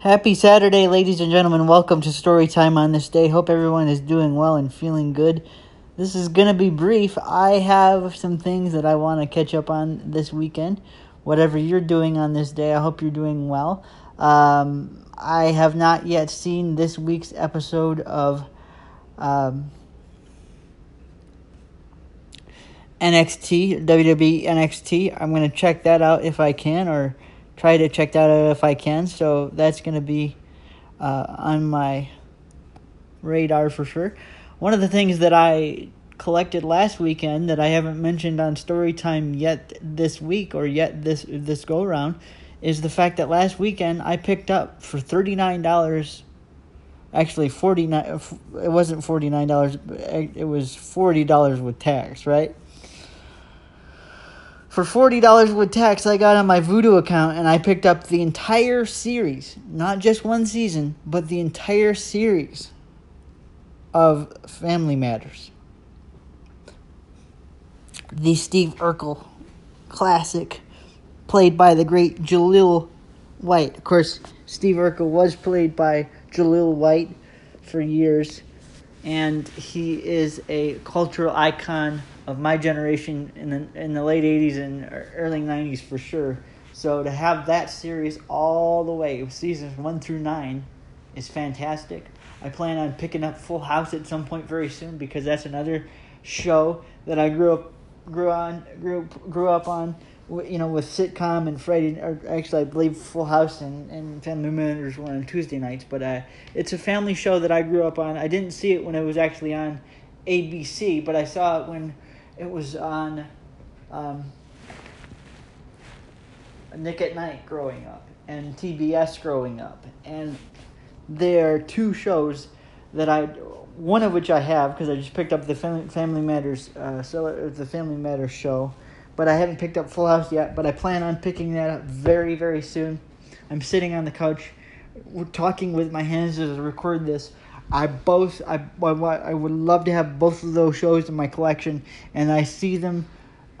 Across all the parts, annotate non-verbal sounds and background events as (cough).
Happy Saturday, ladies and gentlemen. Welcome to Story Time on this day. Hope everyone is doing well and feeling good. This is going to be brief. I have some things that I want to catch up on this weekend. Whatever you're doing on this day, I hope you're doing well. Um, I have not yet seen this week's episode of um, NXT, WWE NXT. I'm going to check that out if I can, or try to check that out if I can. So that's going to be uh, on my radar for sure. One of the things that I collected last weekend that I haven't mentioned on story time yet this week or yet this this go around is the fact that last weekend I picked up for thirty nine dollars. Actually, forty nine. It wasn't forty nine dollars. It was forty dollars with tax, right? For $40 with tax, I got on my Vudu account and I picked up the entire series. Not just one season, but the entire series of Family Matters. The Steve Urkel classic, played by the great Jaleel White. Of course, Steve Urkel was played by Jaleel White for years, and he is a cultural icon of my generation in the in the late '80s and early '90s for sure. So to have that series all the way, seasons one through nine, is fantastic. I plan on picking up Full House at some point very soon because that's another show that I grew up grew on grew grew up on. You know, with sitcom and Friday, or actually, I believe Full House and, and Family Matters were on Tuesday nights. But uh, it's a family show that I grew up on. I didn't see it when it was actually on ABC, but I saw it when it was on um, Nick at Nite growing up and TBS growing up. And there are two shows that I, one of which I have because I just picked up the Family Matters, uh, the Family Matters show, but I haven't picked up Full House yet. But I plan on picking that up very, very soon. I'm sitting on the couch, talking with my hands as I record this. I both I, I would love to have both of those shows in my collection, and I see them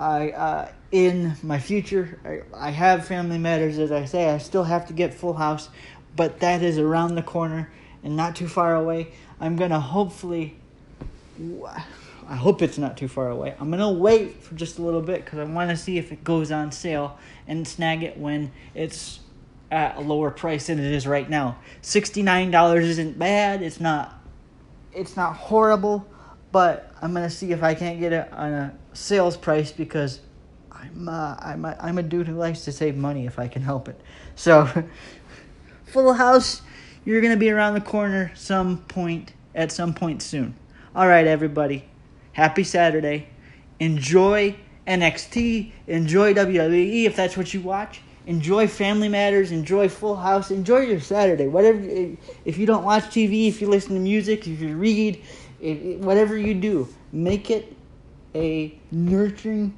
I uh, in my future. I, I have Family Matters, as I say. I still have to get Full House, but that is around the corner and not too far away. I'm gonna hopefully. I hope it's not too far away. I'm gonna wait for just a little bit because I want to see if it goes on sale and snag it when it's at a lower price than it is right now. $69 isn't bad. It's not it's not horrible, but I'm going to see if I can't get it on a sales price because I'm uh, I'm a, I'm a dude who likes to save money if I can help it. So (laughs) Full House, you're going to be around the corner some point at some point soon. All right, everybody. Happy Saturday. Enjoy NXT, enjoy WWE if that's what you watch enjoy Family Matters, enjoy Full House, enjoy your Saturday. Whatever, if you don't watch TV, if you listen to music, if you read, if, whatever you do, make it a nurturing,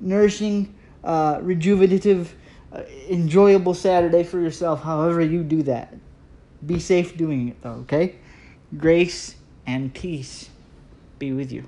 nourishing, uh, rejuvenative, uh, enjoyable Saturday for yourself. However you do that, be safe doing it though. Okay, grace and peace be with you.